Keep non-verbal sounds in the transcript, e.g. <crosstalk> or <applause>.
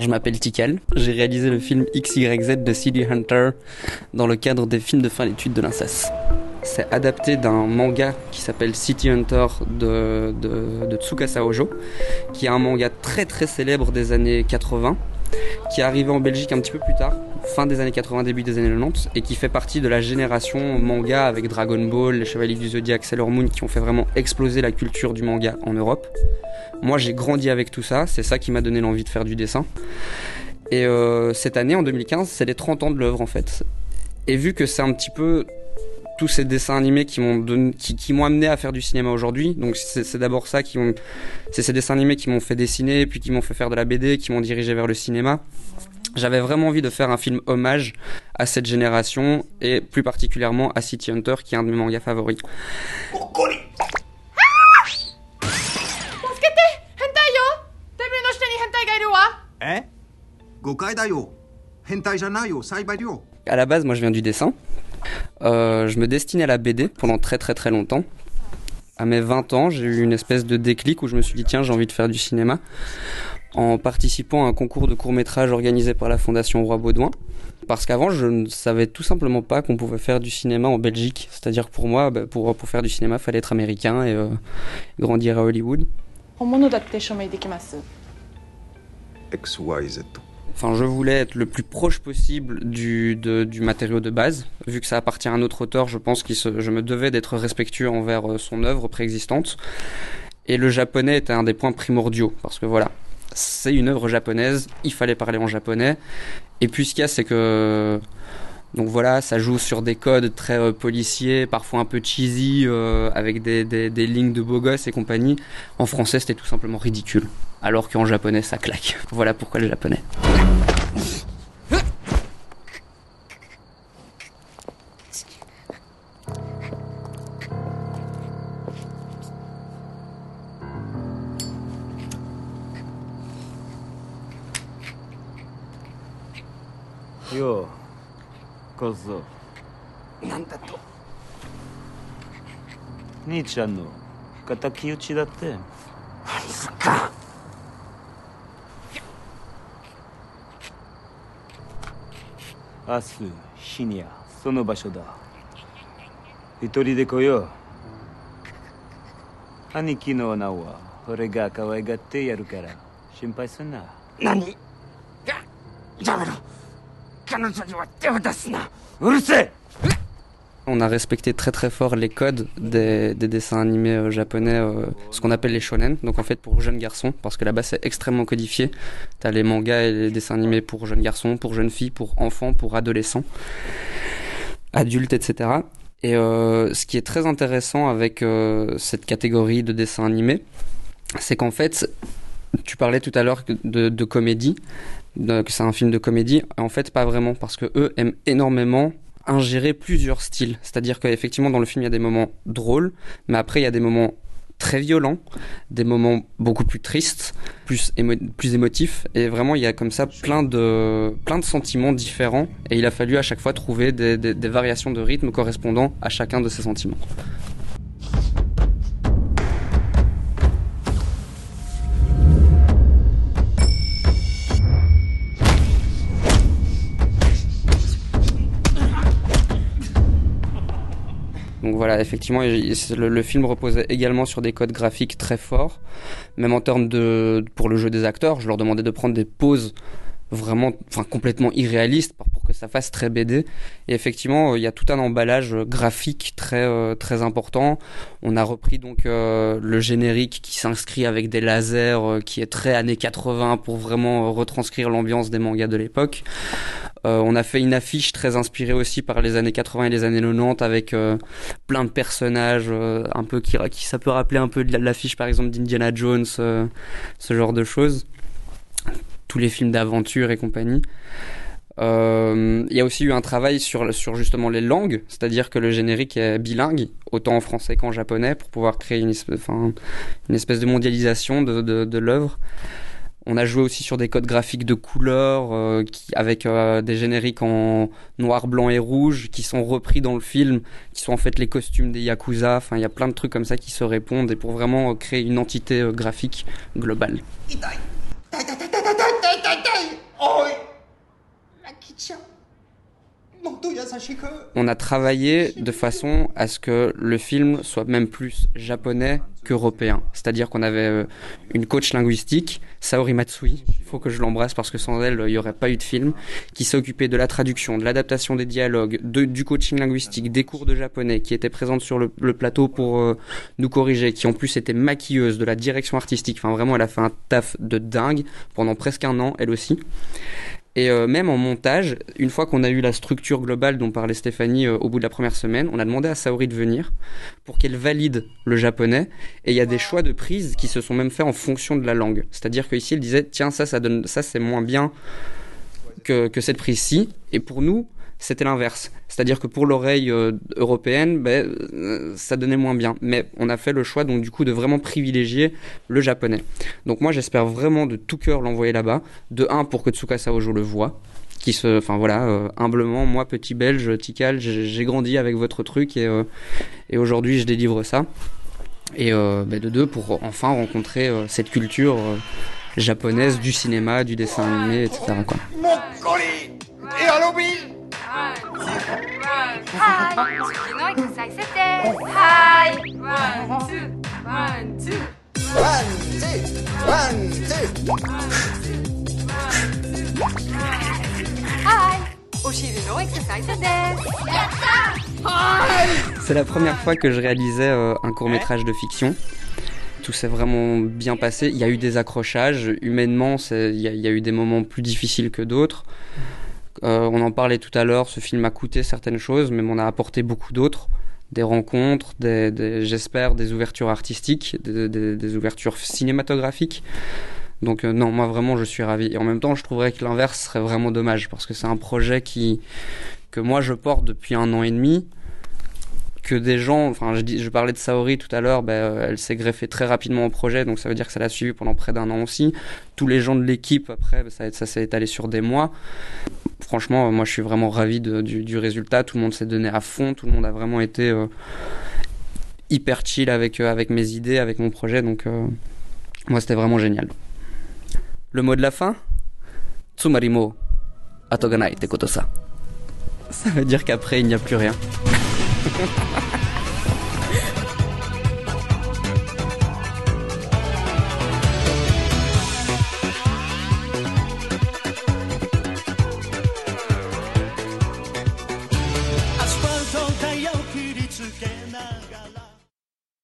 Je m'appelle Tikal, j'ai réalisé le film XYZ de City Hunter dans le cadre des films de fin d'études de l'INSAS. C'est adapté d'un manga qui s'appelle City Hunter de, de, de, Tsukasa Ojo, qui est un manga très très célèbre des années 80, qui est arrivé en Belgique un petit peu plus tard, fin des années 80, début des années 90, et qui fait partie de la génération manga avec Dragon Ball, les Chevaliers du Zodiac, Sailor Moon, qui ont fait vraiment exploser la culture du manga en Europe. Moi j'ai grandi avec tout ça, c'est ça qui m'a donné l'envie de faire du dessin. Et euh, cette année, en 2015, c'est les 30 ans de l'œuvre en fait. Et vu que c'est un petit peu tous ces dessins animés qui m'ont qui, qui m'ont amené à faire du cinéma aujourd'hui. Donc c'est d'abord ça qui ont, c'est ces dessins animés qui m'ont fait dessiner, puis qui m'ont fait faire de la BD, qui m'ont dirigé vers le cinéma. J'avais vraiment envie de faire un film hommage à cette génération et plus particulièrement à City Hunter, qui est un de mes mangas favoris. À la base, moi je viens du dessin. Euh, je me destinais à la BD pendant très très très longtemps. À mes 20 ans, j'ai eu une espèce de déclic où je me suis dit tiens, j'ai envie de faire du cinéma en participant à un concours de court-métrage organisé par la Fondation Roi Baudouin. Parce qu'avant, je ne savais tout simplement pas qu'on pouvait faire du cinéma en Belgique. C'est-à-dire pour moi, bah, pour, pour faire du cinéma, il fallait être américain et euh, grandir à Hollywood. XYZ. Enfin, je voulais être le plus proche possible du, du matériau de base. Vu que ça appartient à un autre auteur, je pense que je me devais d'être respectueux envers euh, son œuvre préexistante. Et le japonais était un des points primordiaux. Parce que voilà, c'est une œuvre japonaise, il fallait parler en japonais. Et puis ce qu'il y a, c'est que donc voilà, ça joue sur des codes très euh, policiers, parfois un peu cheesy, euh, avec des, des, des, lignes de beaux gosses et compagnie. En français, c'était tout simplement ridicule. Alors qu'en japonais, ça claque. <laughs> Voilà pourquoi le japonais. Yo. 小僧なんだと？兄ちゃんの敵討ちだって。何すか？明日日にゃその場所だ。一人で来よう。兄貴の名は俺が可愛がってやるから心配すんな。何？ややめろ On a respecté très très fort les codes des, dessins animés euh, japonais, euh, ce qu'on appelle les shonen, donc en fait pour jeunes garçons, parce que là-bas c'est extrêmement codifié. T'as les mangas et les dessins animés pour jeunes garçons, pour jeunes filles, pour enfants, pour adolescents, adultes, etc. Et euh, ce qui est très intéressant avec cette catégorie de dessins animés, c'est qu'en fait, tu parlais tout à l'heure de, comédie, que c'est un film de comédie. En fait, pas vraiment, parce que eux aiment énormément ingérer plusieurs styles. C'est-à-dire qu'effectivement, dans le film, il y a des moments drôles, mais après, il y a des moments très violents, des moments beaucoup plus tristes, plus, émotifs, et vraiment il y a comme ça plein de, plein de sentiments différents, et il a fallu à chaque fois trouver des variations de rythme correspondant à chacun de ces sentiments. Voilà, effectivement, le, film reposait également sur des codes graphiques très forts, même en termes de pour le jeu des acteurs. Je leur demandais de prendre des poses vraiment, enfin complètement irréalistes pour, que ça fasse très BD. Et effectivement, il y a tout un emballage graphique très euh, très important. On a repris donc euh, le générique qui s'inscrit avec des lasers, euh, qui est très années 80 pour vraiment retranscrire l'ambiance des mangas de l'époque. Euh, on a fait une affiche très inspirée aussi par les années 80 et les années 90 avec euh, plein de personnages euh, un peu qui, ça peut rappeler un peu l'affiche par exemple d'Indiana Jones, ce genre de choses. Tous les films d'aventure et compagnie. Il y a aussi eu un travail sur, sur justement les langues, c'est-à-dire que le générique est bilingue, autant en français qu'en japonais, pour pouvoir créer une espèce, de mondialisation de, de, de l'œuvre. On a joué aussi sur des codes graphiques de couleurs, euh, qui, avec euh, des génériques en noir, blanc et rouge, qui sont repris dans le film, qui sont en fait les costumes des Yakuza. Enfin, il y a plein de trucs comme ça qui se répondent et pour vraiment créer une entité euh, graphique globale. On a travaillé de façon à ce que le film soit même plus japonais qu'européen. C'est-à-dire qu'on avait euh, une coach linguistique, Saori Matsui, il faut que je l'embrasse parce que sans elle, il n'y aurait pas eu de film, qui occupée de la traduction, de l'adaptation des dialogues, de- du coaching linguistique, des cours de japonais, qui était présente sur le, le plateau pour euh, nous corriger, qui en plus était maquilleuse de la direction artistique. Enfin, vraiment, elle a fait un taf de dingue pendant presque un an, elle aussi. Et euh, même en montage, une fois qu'on a eu la structure globale dont parlait Stéphanie euh, au bout de la première semaine, on a demandé à Saori de venir pour qu'elle valide le japonais. Et il y a des choix de prise qui se sont même faits en fonction de la langue. C'est-à-dire qu'ici, elle disait, tiens, ça, ça donne, ça, c'est moins bien que, que cette prise-ci. Et pour nous, c'était l'inverse. C'est-à-dire que pour l'oreille euh, européenne, ben, euh, ça donnait moins bien. Mais on a fait le choix, donc du coup, de vraiment privilégier le japonais. Donc moi, j'espère vraiment de tout cœur l'envoyer là-bas. De un, pour que Tsukasa Ojo le voit. Qui se, enfin voilà, euh, humblement, moi, petit belge, Tikal, j'ai grandi avec votre truc et, aujourd'hui, je délivre ça. Et ben, de deux, pour enfin rencontrer cette culture japonaise du cinéma, du dessin animé, etc. Quoi. C'est la première fois que je réalisais euh, un court métrage de fiction tout s'est vraiment bien passé. Il y a eu des accrochages. Humainement, il y, a eu des moments plus difficiles que d'autres. Euh, on en parlait tout à l'heure. Ce film a coûté certaines choses, mais m'en a apporté beaucoup d'autres. Des rencontres, des, j'espère, des ouvertures artistiques, des ouvertures cinématographiques. Donc euh, non, moi vraiment, je suis ravi. Et en même temps, je trouverais que l'inverse serait vraiment dommage parce que c'est un projet qui que moi je porte depuis un an et demi que des gens, enfin je, parlais de Saori tout à l'heure, ben, euh, elle s'est greffée très rapidement au projet, donc ça veut dire que ça l'a suivi pendant près d'un an aussi. Tous les gens de l'équipe, après, ben, ça, s'est étalé sur des mois. Franchement, euh, moi je suis vraiment ravi du, résultat, tout le monde s'est donné à fond, tout le monde a vraiment été euh, hyper chill avec, avec mes idées, avec mon projet, donc moi c'était vraiment génial. Le mot de la fin? Tsumarimo, atoganai te koto sa. Ça veut dire qu'après il n'y a plus rien. Ha ha ha.